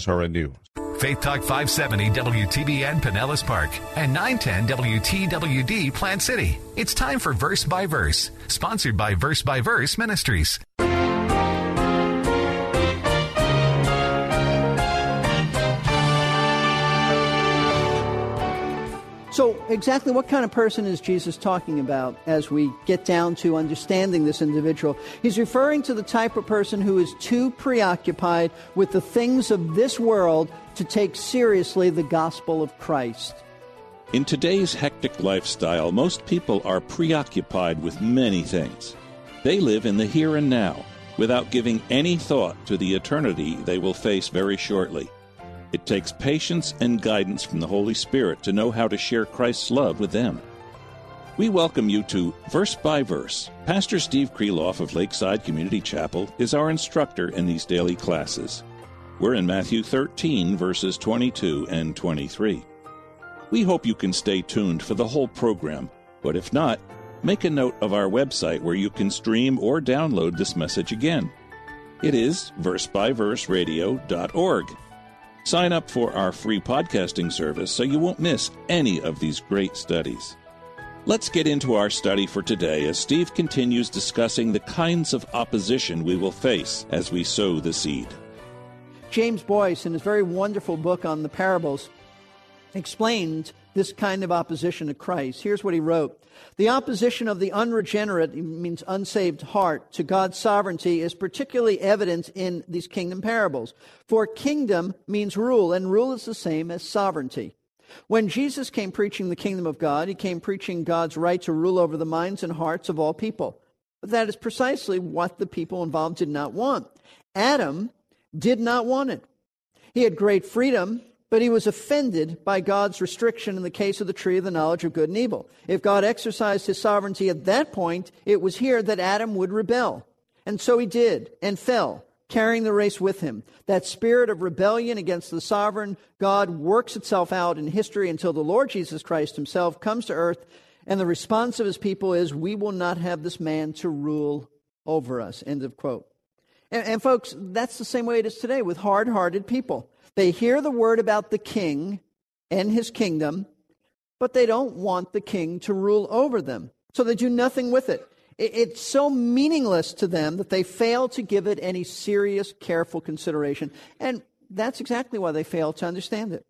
SRN News. Faith Talk 570 WTBN Pinellas Park and 910 WTWD Plant City. It's time for Verse by Verse, sponsored by Verse by Verse Ministries. So, exactly what kind of person is Jesus talking about as we get down to understanding this individual? He's referring to the type of person who is too preoccupied with the things of this world to take seriously the gospel of Christ. In today's hectic lifestyle, most people are preoccupied with many things. They live in the here and now without giving any thought to the eternity they will face very shortly. It takes patience and guidance from the Holy Spirit to know how to share Christ's love with them. We welcome you to Verse by Verse. Pastor Steve Kreloff of Lakeside Community Chapel is our instructor in these daily classes. We're in Matthew 13, verses 22 and 23. We hope you can stay tuned for the whole program, but if not, make a note of our website where you can stream or download this message again. It is versebyverseradio.org. Sign up for our free podcasting service so you won't miss any of these great studies. Let's get into our study for today as Steve continues discussing the kinds of opposition we will face as we sow the seed. James Boice, in his very wonderful book on the parables, explained this kind of opposition to Christ. Here's what he wrote The opposition of the unregenerate, means unsaved heart, to God's sovereignty is particularly evident in these kingdom parables. For kingdom means rule, and rule is the same as sovereignty. When Jesus came preaching the kingdom of God, he came preaching God's right to rule over the minds and hearts of all people. But that is precisely what the people involved did not want. Adam did not want it. He had great freedom, but he was offended by God's restriction in the case of the tree of the knowledge of good and evil. If God exercised his sovereignty at that point, it was here that Adam would rebel. And so he did, and fell, carrying the race with him. That spirit of rebellion against the sovereign God works itself out in history until the Lord Jesus Christ himself comes to earth, and the response of his people is, We will not have this man to rule over us. End of quote. And, and folks, that's the same way it is today with hard hearted people. They hear the word about the king and his kingdom, but they don't want the king to rule over them. So they do nothing with it. It's so meaningless to them that they fail to give it any serious, careful consideration. And that's exactly why they fail to understand it.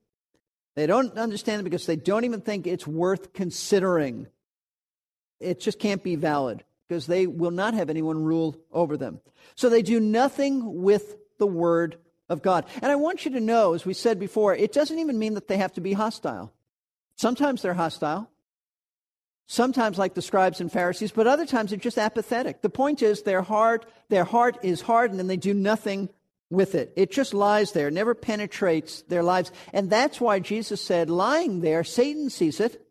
They don't understand it because they don't even think it's worth considering. It just can't be valid because they will not have anyone rule over them. So they do nothing with the word of God. And I want you to know, as we said before, it doesn't even mean that they have to be hostile. Sometimes they're hostile. Sometimes like the scribes and Pharisees, but other times they're just apathetic. The point is their heart, their heart is hardened and they do nothing with it. It just lies there, never penetrates their lives. And that's why Jesus said, lying there, Satan sees it.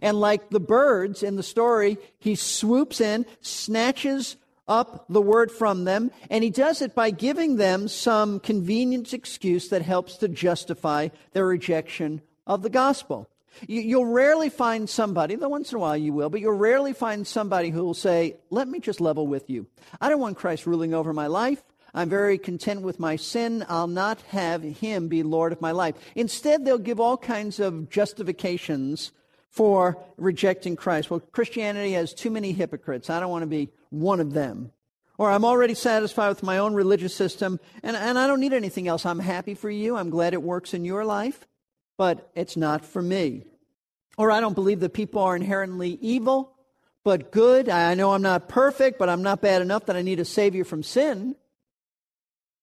And like the birds in the story, he swoops in, snatches up the word from them, and he does it by giving them some convenient excuse that helps to justify their rejection of the gospel. You'll rarely find somebody, though once in a while you will, but you'll rarely find somebody who will say, Let me just level with you. I don't want Christ ruling over my life. I'm very content with my sin. I'll not have him be Lord of my life. Instead, they'll give all kinds of justifications for rejecting Christ. Well, Christianity has too many hypocrites. I don't want to be one of them. Or I'm already satisfied with my own religious system and, and I don't need anything else. I'm happy for you. I'm glad it works in your life, but it's not for me. Or I don't believe that people are inherently evil, but good. I know I'm not perfect, but I'm not bad enough that I need a savior from sin.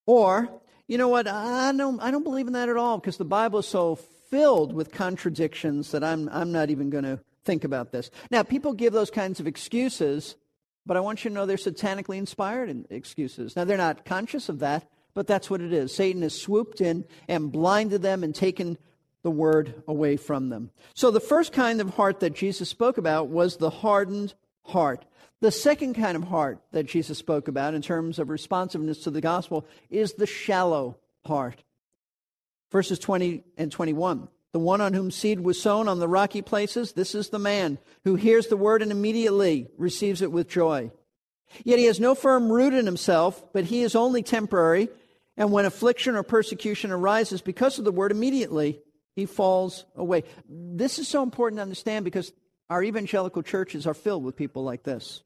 Or, you know what? I don't, I don't believe in that at all because the Bible is so filled with contradictions that I'm, I'm not even going to think about this. Now, people give those kinds of excuses but I want you to know they're satanically inspired excuses. Now, they're not conscious of that, but that's what it is. Satan has swooped in and blinded them and taken the word away from them. So the first kind of heart that Jesus spoke about was the hardened heart. The second kind of heart that Jesus spoke about in terms of responsiveness to the gospel is the shallow heart. Verses 20 and 21. The one on whom seed was sown on the rocky places, this is the man who hears the word and immediately receives it with joy. Yet he has no firm root in himself, but he is only temporary. And when affliction or persecution arises because of the word, immediately he falls away. This is so important to understand because our evangelical churches are filled with people like this.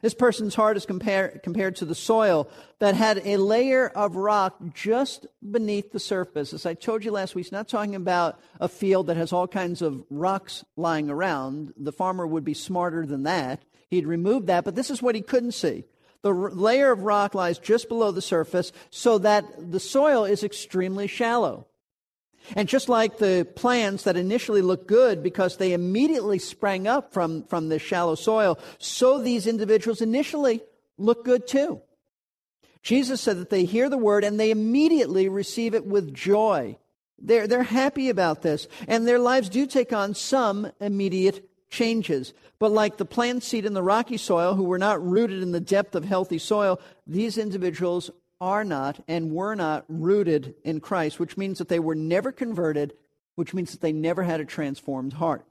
This person's heart is compare, compared to the soil that had a layer of rock just beneath the surface. As I told you last week, he's not talking about a field that has all kinds of rocks lying around. The farmer would be smarter than that. He'd remove that, but this is what he couldn't see. The r- layer of rock lies just below the surface so that the soil is extremely shallow. And just like the plants that initially look good because they immediately sprang up from, from the shallow soil, so these individuals initially look good too. Jesus said that they hear the word and they immediately receive it with joy. They're, they're happy about this, and their lives do take on some immediate changes. But like the plant seed in the rocky soil, who were not rooted in the depth of healthy soil, these individuals are not and were not rooted in Christ, which means that they were never converted, which means that they never had a transformed heart.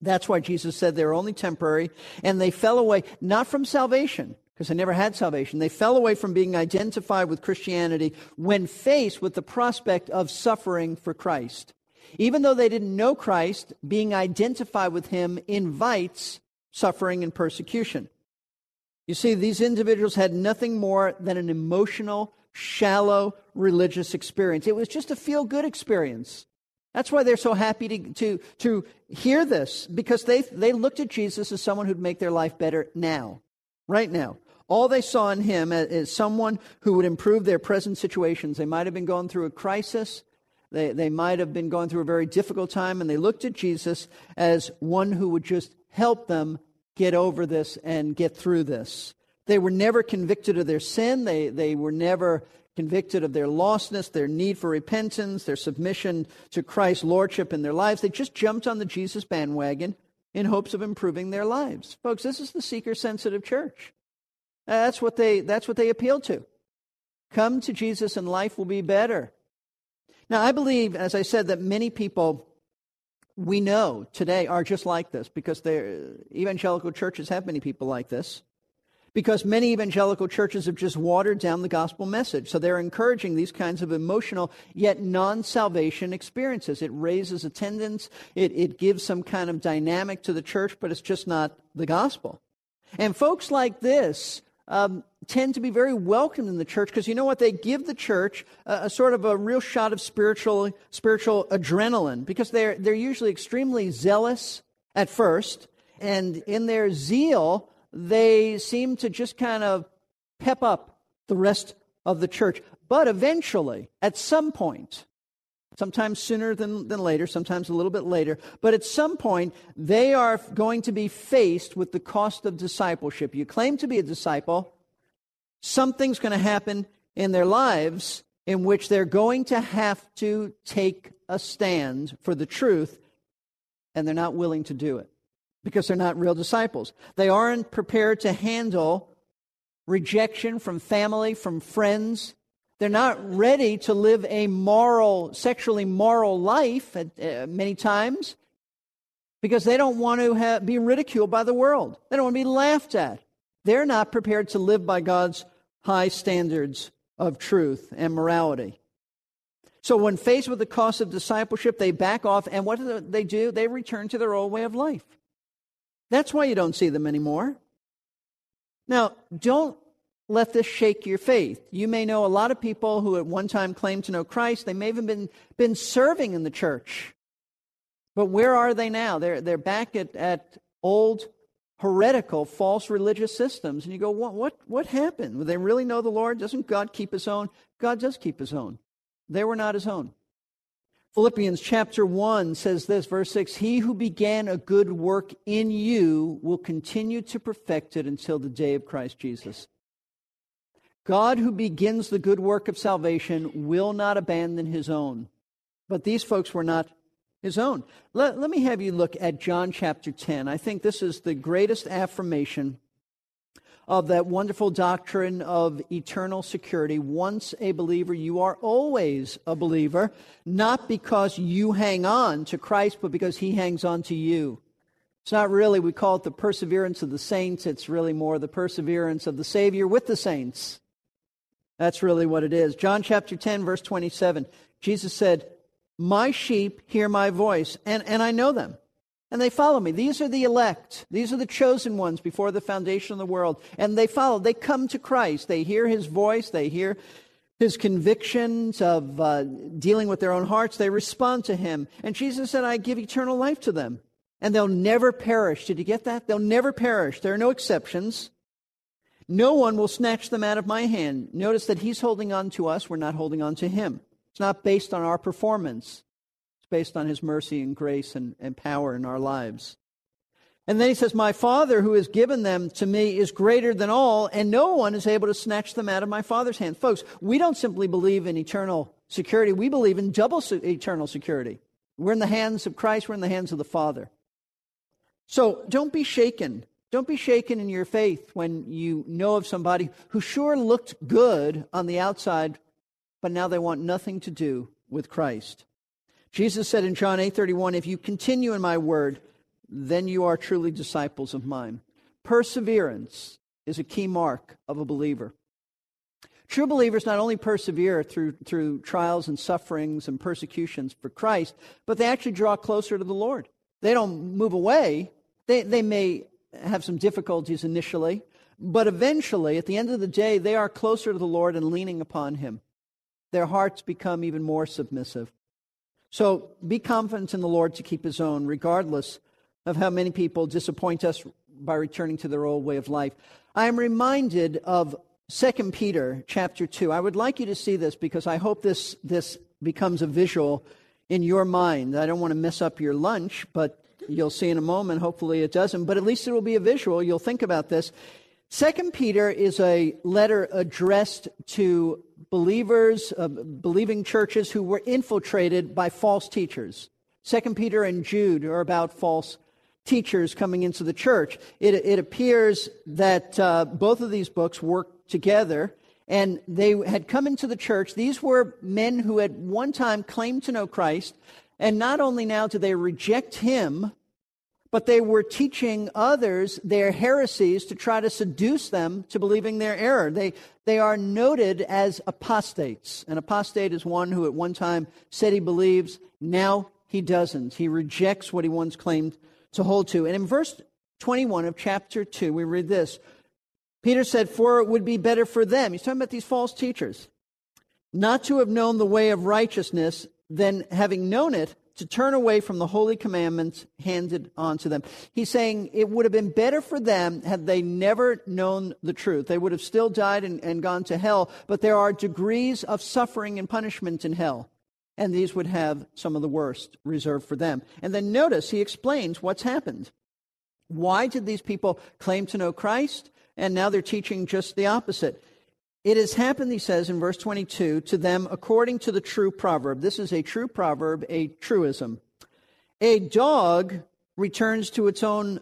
That's why Jesus said they were only temporary, and they fell away not from salvation, because they never had salvation. They fell away from being identified with Christianity when faced with the prospect of suffering for Christ. Even though they didn't know Christ, being identified with him invites suffering and persecution. You see, these individuals had nothing more than an emotional, shallow religious experience. It was just a feel good experience. That's why they're so happy to, to, to hear this, because they, they looked at Jesus as someone who'd make their life better now, right now. All they saw in him is someone who would improve their present situations. They might have been going through a crisis. They, they might have been going through a very difficult time, and they looked at Jesus as one who would just help them get over this and get through this. They were never convicted of their sin. They, they were never convicted of their lostness, their need for repentance, their submission to Christ's lordship in their lives. They just jumped on the Jesus bandwagon in hopes of improving their lives. Folks, this is the seeker sensitive church. That's what they that's what they appeal to. Come to Jesus and life will be better. Now, I believe, as I said, that many people we know today are just like this because evangelical churches have many people like this. Because many evangelical churches have just watered down the gospel message. So they're encouraging these kinds of emotional yet non salvation experiences. It raises attendance, it, it gives some kind of dynamic to the church, but it's just not the gospel. And folks like this um, tend to be very welcomed in the church because you know what? They give the church a, a, sort of a real shot of spiritual, spiritual adrenaline because they're, they're usually extremely zealous at first. And in their zeal, they seem to just kind of pep up the rest of the church. But eventually, at some point, sometimes sooner than, than later, sometimes a little bit later, but at some point, they are going to be faced with the cost of discipleship. You claim to be a disciple, something's going to happen in their lives in which they're going to have to take a stand for the truth, and they're not willing to do it because they're not real disciples. They aren't prepared to handle rejection from family, from friends, they're not ready to live a moral, sexually moral life at, uh, many times because they don't want to have, be ridiculed by the world. They don't want to be laughed at. They're not prepared to live by God's high standards of truth and morality. So, when faced with the cost of discipleship, they back off, and what do they do? They return to their old way of life. That's why you don't see them anymore. Now, don't let this shake your faith. You may know a lot of people who at one time claimed to know Christ. They may have been, been serving in the church. But where are they now? They're, they're back at, at old heretical, false religious systems. And you go, what, what, what happened? Would they really know the Lord? Doesn't God keep his own? God does keep his own. They were not his own. Philippians chapter 1 says this, verse 6 He who began a good work in you will continue to perfect it until the day of Christ Jesus. God, who begins the good work of salvation, will not abandon his own. But these folks were not his own. Let, let me have you look at John chapter 10. I think this is the greatest affirmation of that wonderful doctrine of eternal security. Once a believer, you are always a believer, not because you hang on to Christ, but because he hangs on to you. It's not really, we call it the perseverance of the saints. It's really more the perseverance of the Savior with the saints. That's really what it is. John chapter 10, verse 27. Jesus said, My sheep hear my voice, and, and I know them and they follow me. These are the elect. These are the chosen ones before the foundation of the world. And they follow. They come to Christ. They hear his voice. They hear his convictions of uh, dealing with their own hearts. They respond to him. And Jesus said, I give eternal life to them. And they'll never perish. Did you get that? They'll never perish. There are no exceptions. No one will snatch them out of my hand. Notice that he's holding on to us. We're not holding on to him. It's not based on our performance. It's based on his mercy and grace and, and power in our lives. And then he says, My Father who has given them to me is greater than all, and no one is able to snatch them out of my Father's hand. Folks, we don't simply believe in eternal security, we believe in double eternal security. We're in the hands of Christ, we're in the hands of the Father. So don't be shaken. Don't be shaken in your faith when you know of somebody who sure looked good on the outside, but now they want nothing to do with Christ. Jesus said in John 8:31, "If you continue in my word, then you are truly disciples of mine." Perseverance is a key mark of a believer. True believers not only persevere through, through trials and sufferings and persecutions for Christ, but they actually draw closer to the Lord. They don't move away. They, they may have some difficulties initially, but eventually, at the end of the day, they are closer to the Lord and leaning upon Him. Their hearts become even more submissive. So be confident in the Lord to keep his own, regardless of how many people disappoint us by returning to their old way of life. I am reminded of 2 Peter chapter 2. I would like you to see this because I hope this, this becomes a visual in your mind. I don't want to mess up your lunch, but you'll see in a moment. Hopefully it doesn't, but at least it will be a visual. You'll think about this. Second Peter is a letter addressed to believers, uh, believing churches who were infiltrated by false teachers. Second Peter and Jude are about false teachers coming into the church. It, it appears that uh, both of these books work together, and they had come into the church. These were men who had one time claimed to know Christ, and not only now do they reject him, but they were teaching others their heresies to try to seduce them to believing their error. They, they are noted as apostates. An apostate is one who at one time said he believes, now he doesn't. He rejects what he once claimed to hold to. And in verse 21 of chapter 2, we read this Peter said, For it would be better for them, he's talking about these false teachers, not to have known the way of righteousness than having known it to turn away from the holy commandments handed on to them. He's saying it would have been better for them had they never known the truth. They would have still died and, and gone to hell, but there are degrees of suffering and punishment in hell. And these would have some of the worst reserved for them. And then notice he explains what's happened. Why did these people claim to know Christ? And now they're teaching just the opposite. It has happened, he says in verse 22, to them according to the true proverb. This is a true proverb, a truism. A dog returns to its own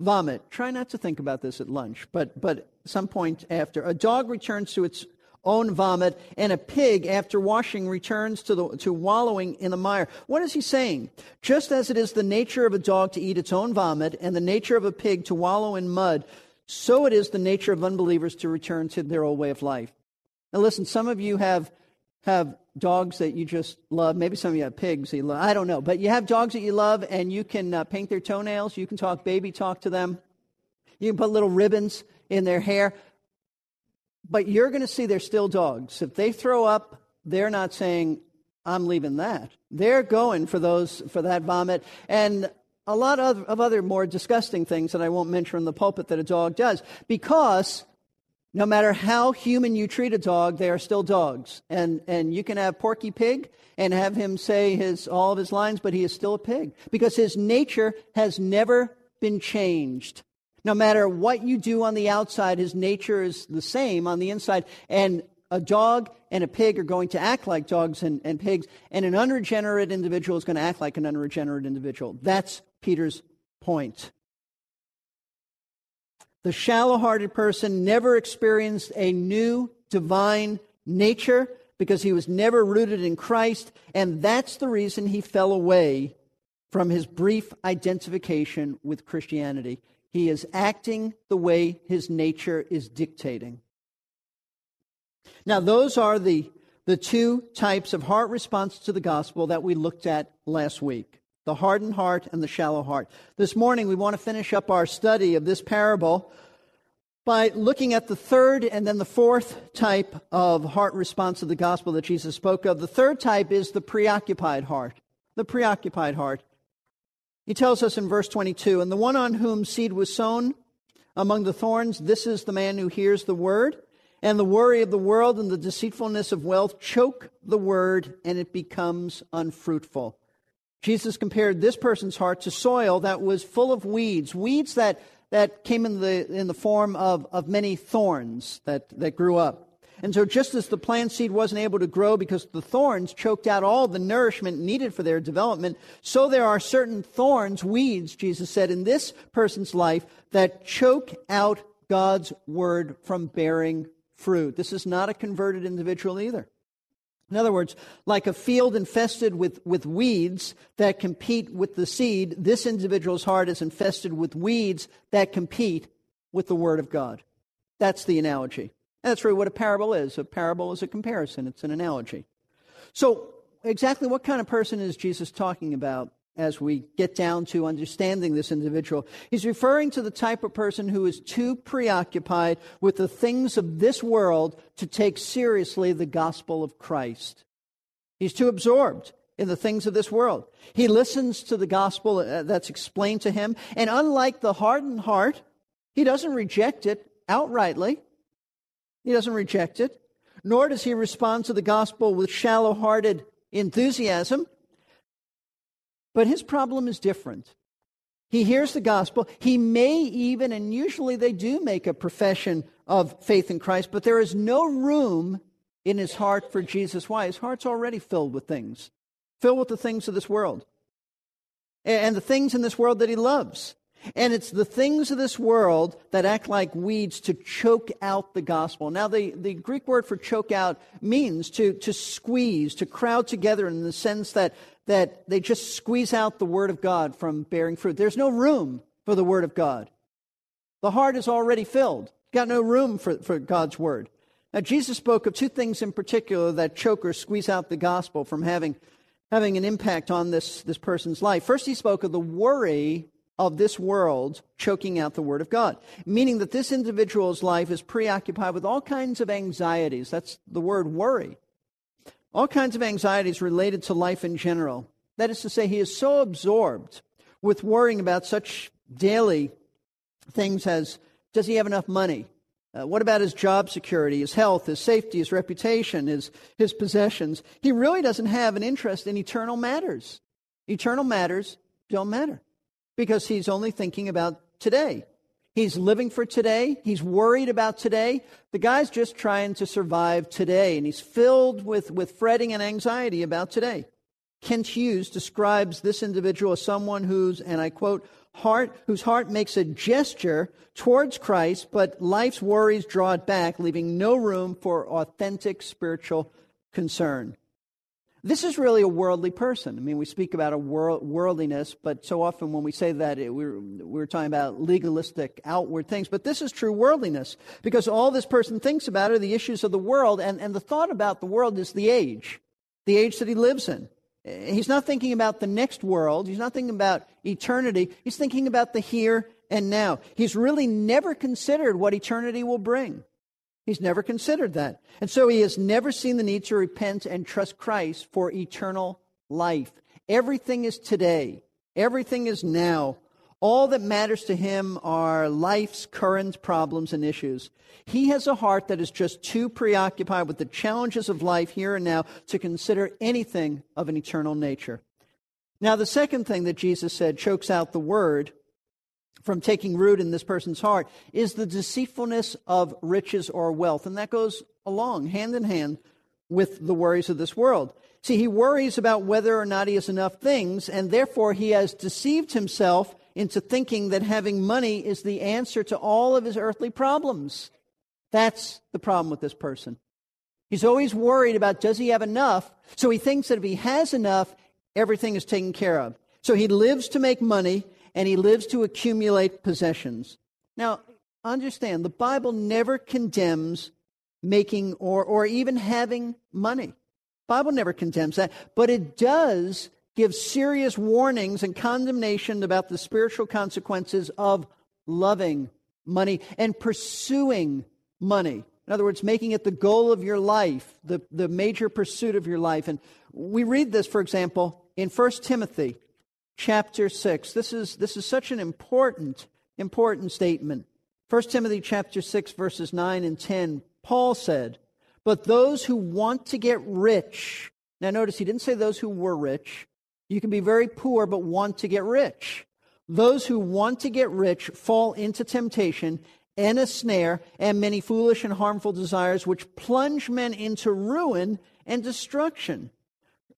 vomit. Try not to think about this at lunch, but, but some point after. A dog returns to its own vomit, and a pig, after washing, returns to, the, to wallowing in the mire. What is he saying? Just as it is the nature of a dog to eat its own vomit, and the nature of a pig to wallow in mud, so it is the nature of unbelievers to return to their old way of life. Now, listen, some of you have, have dogs that you just love. Maybe some of you have pigs you love. I don't know. But you have dogs that you love, and you can uh, paint their toenails. You can talk baby talk to them. You can put little ribbons in their hair. But you're going to see they're still dogs. If they throw up, they're not saying, I'm leaving that. They're going for those for that vomit. And a lot of, of other more disgusting things that I won't mention in the pulpit that a dog does, because no matter how human you treat a dog, they are still dogs. And, and you can have Porky Pig and have him say his, all of his lines, but he is still a pig because his nature has never been changed. No matter what you do on the outside, his nature is the same on the inside. And a dog and a pig are going to act like dogs and, and pigs, and an unregenerate individual is going to act like an unregenerate individual. That's Peter's point. The shallow hearted person never experienced a new divine nature because he was never rooted in Christ, and that's the reason he fell away from his brief identification with Christianity. He is acting the way his nature is dictating. Now, those are the, the two types of heart response to the gospel that we looked at last week the hardened heart and the shallow heart. This morning, we want to finish up our study of this parable by looking at the third and then the fourth type of heart response to the gospel that Jesus spoke of. The third type is the preoccupied heart. The preoccupied heart. He tells us in verse 22 And the one on whom seed was sown among the thorns, this is the man who hears the word and the worry of the world and the deceitfulness of wealth choke the word and it becomes unfruitful. Jesus compared this person's heart to soil that was full of weeds, weeds that, that came in the, in the form of, of many thorns that, that grew up. And so, just as the plant seed wasn't able to grow because the thorns choked out all the nourishment needed for their development, so there are certain thorns, weeds, Jesus said, in this person's life that choke out God's word from bearing fruit. This is not a converted individual either. In other words, like a field infested with, with weeds that compete with the seed, this individual's heart is infested with weeds that compete with the Word of God. That's the analogy. And that's really what a parable is. A parable is a comparison, it's an analogy. So, exactly what kind of person is Jesus talking about as we get down to understanding this individual. He's referring to the type of person who is too preoccupied with the things of this world to take seriously the gospel of Christ. He's too absorbed in the things of this world. He listens to the gospel uh, that's explained to him, and unlike the hardened heart, he doesn't reject it outrightly. He doesn't reject it, nor does he respond to the gospel with shallow hearted enthusiasm. But his problem is different. He hears the gospel. He may even, and usually they do make a profession of faith in Christ, but there is no room in his heart for Jesus. Why? His heart's already filled with things, filled with the things of this world and the things in this world that he loves. And it's the things of this world that act like weeds to choke out the gospel. Now, the, the Greek word for choke out means to, to squeeze, to crowd together in the sense that, that they just squeeze out the word of God from bearing fruit. There's no room for the word of God. The heart is already filled, got no room for, for God's word. Now, Jesus spoke of two things in particular that choke or squeeze out the gospel from having, having an impact on this, this person's life. First, he spoke of the worry of this world choking out the Word of God, meaning that this individual's life is preoccupied with all kinds of anxieties. That's the word worry. All kinds of anxieties related to life in general. That is to say, he is so absorbed with worrying about such daily things as does he have enough money? Uh, what about his job security, his health, his safety, his reputation, his, his possessions? He really doesn't have an interest in eternal matters. Eternal matters don't matter because he's only thinking about today. He's living for today. He's worried about today. The guy's just trying to survive today, and he's filled with, with fretting and anxiety about today. Kent Hughes describes this individual as someone whose, and I quote, heart, whose heart makes a gesture towards Christ, but life's worries draw it back, leaving no room for authentic spiritual concern. This is really a worldly person. I mean, we speak about a world, worldliness, but so often when we say that, it, we're, we're talking about legalistic, outward things. But this is true worldliness because all this person thinks about are the issues of the world, and, and the thought about the world is the age, the age that he lives in. He's not thinking about the next world. He's not thinking about eternity. He's thinking about the here and now. He's really never considered what eternity will bring. He's never considered that. And so he has never seen the need to repent and trust Christ for eternal life. Everything is today, everything is now. All that matters to him are life's current problems and issues. He has a heart that is just too preoccupied with the challenges of life here and now to consider anything of an eternal nature. Now, the second thing that Jesus said chokes out the word from taking root in this person's heart is the deceitfulness of riches or wealth. And that goes along, hand in hand, with the worries of this world. See, he worries about whether or not he has enough things, and therefore he has deceived himself into thinking that having money is the answer to all of his earthly problems. That's the problem with this person. He's always worried about does he have enough? So he thinks that if he has enough, everything is taken care of. So he lives to make money and he lives to accumulate possessions. Now, understand, the Bible never condemns making or, or even having money. Bible never condemns that, but it does give serious warnings and condemnation about the spiritual consequences of loving money and pursuing money. In other words, making it the goal of your life, the, the major pursuit of your life. And we read this, for example, in 1 Timothy chapter 6. This is, this is such an important, important statement. 1 Timothy chapter 6, verses 9 and 10. Paul said, But those who want to get rich, now notice he didn't say those who were rich. You can be very poor but want to get rich. Those who want to get rich fall into temptation and a snare and many foolish and harmful desires which plunge men into ruin and destruction.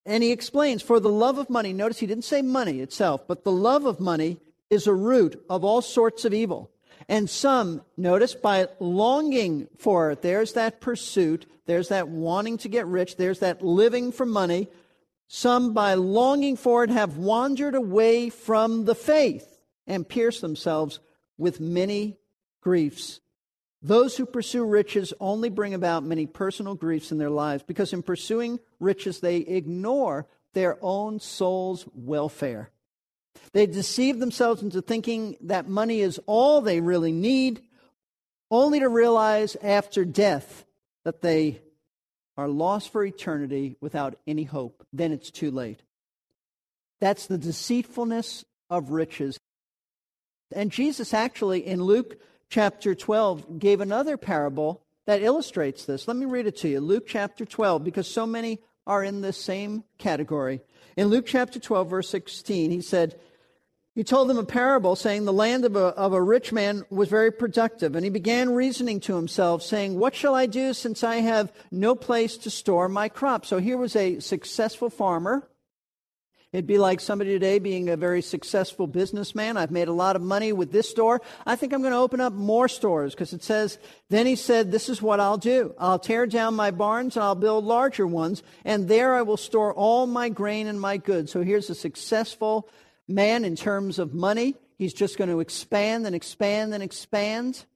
And he explains, for the love of money, notice he didn't say money itself, but the love of money is a root of all sorts of evil. And some, notice, by longing for it, there's that pursuit, there's that wanting to get rich, there's that living for money. Some, by longing for it, have wandered away from the faith and pierced themselves with many griefs. Those who pursue riches only bring about many personal griefs in their lives because in pursuing riches, they ignore their own soul's welfare. They deceive themselves into thinking that money is all they really need, only to realize after death that they are lost for eternity without any hope. Then it's too late. That's the deceitfulness of riches. And Jesus actually, in Luke chapter 12, gave another parable that illustrates this. Let me read it to you. Luke chapter 12, because so many are in this same category. In Luke chapter 12, verse 16, he said, he told them a parable saying the land of a, of a rich man was very productive. And he began reasoning to himself, saying, What shall I do since I have no place to store my crops? So here was a successful farmer. It'd be like somebody today being a very successful businessman. I've made a lot of money with this store. I think I'm going to open up more stores because it says, then he said, This is what I'll do. I'll tear down my barns and I'll build larger ones, and there I will store all my grain and my goods. So here's a successful man in terms of money. He's just going to expand and expand and expand.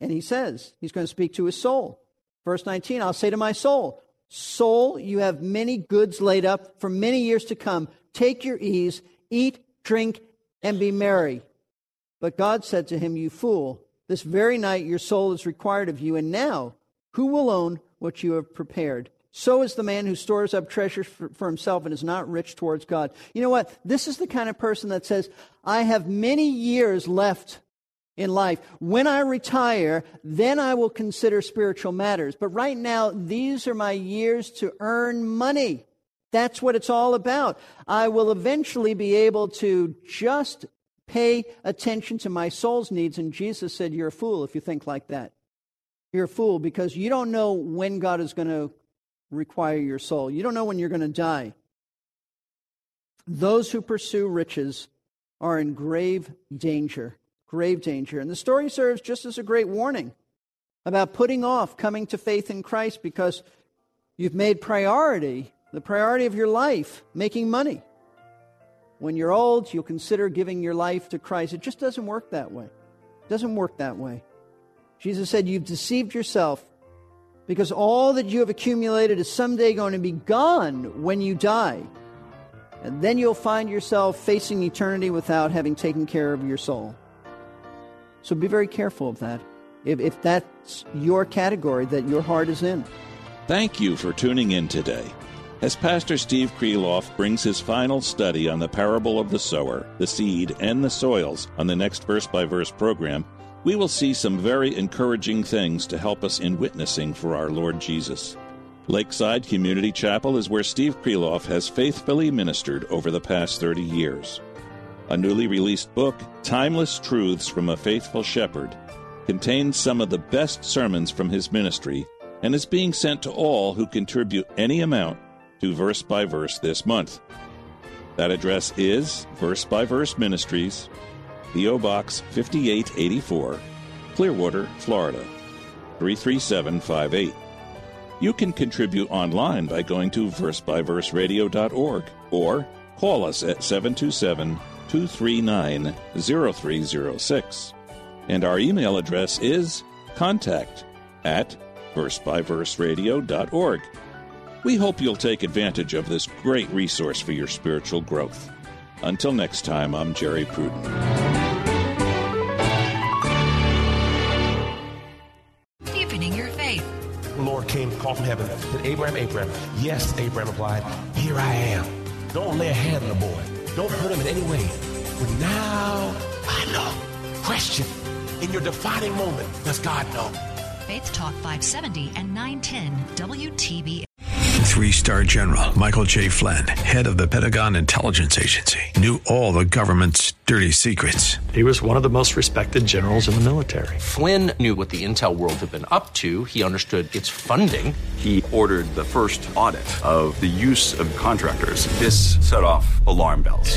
And he says, he's going to speak to his soul. Verse 19, I'll say to my soul, Soul, you have many goods laid up for many years to come. Take your ease, eat, drink, and be merry. But God said to him, You fool, this very night your soul is required of you, and now who will own what you have prepared? So is the man who stores up treasures for, for, himself and is not rich towards God. You know what? This is the kind of person that says, I have many years left in life. When I retire, then I will consider spiritual matters. But right now, these are my years to earn money. That's what it's all about. I will eventually be able to just pay attention to my soul's needs. And Jesus said, You're a fool if you think like that. You're a fool because you don't know when God is going to require your soul. You don't know when you're going to die. Those who pursue riches are in grave danger. Grave danger. And the story serves just as a great warning about putting off coming to faith in Christ because you've made priority, the priority of your life, making money. When you're old, you'll consider giving your life to Christ. It just doesn't work that way. It doesn't work that way. Jesus said, You've deceived yourself because all that you have accumulated is someday going to be gone when you die. And then you'll find yourself facing eternity without having taken care of your soul. So be very careful of that. If, if that's your category that your heart is in. Thank you for tuning in today. As Pastor Steve Kreloff brings his final study on the parable of the sower, the seed, and the soils on the next verse by verse program, we will see some very encouraging things to help us in witnessing for our Lord Jesus. Lakeside Community Chapel is where Steve Kreloff has faithfully ministered over the past 30 years. A newly released book, Timeless Truths from a Faithful Shepherd, contains some of the best sermons from his ministry and is being sent to all who contribute any amount to Verse by Verse this month. That address is Verse by Verse Ministries, P.O. Box 5884, Clearwater, Florida 33758. You can contribute online by going to versebyverseradio.org or call us at 727 239 0306. And our email address is contact at versebyverseradio.org. We hope you'll take advantage of this great resource for your spiritual growth. Until next time, I'm Jerry Pruden. Deepening your faith. The Lord came, called from heaven, said, Abraham, Abraham. Yes, Abraham replied, Here I am. Don't lay a hand on the boy. Don't hurt him in any way. But now I know. Question. In your defining moment, does God know? Faith Talk 570 and 910 WTB. Three star general Michael J. Flynn, head of the Pentagon Intelligence Agency, knew all the government's dirty secrets. He was one of the most respected generals in the military. Flynn knew what the intel world had been up to. He understood its funding. He ordered the first audit of the use of contractors. This set off alarm bells.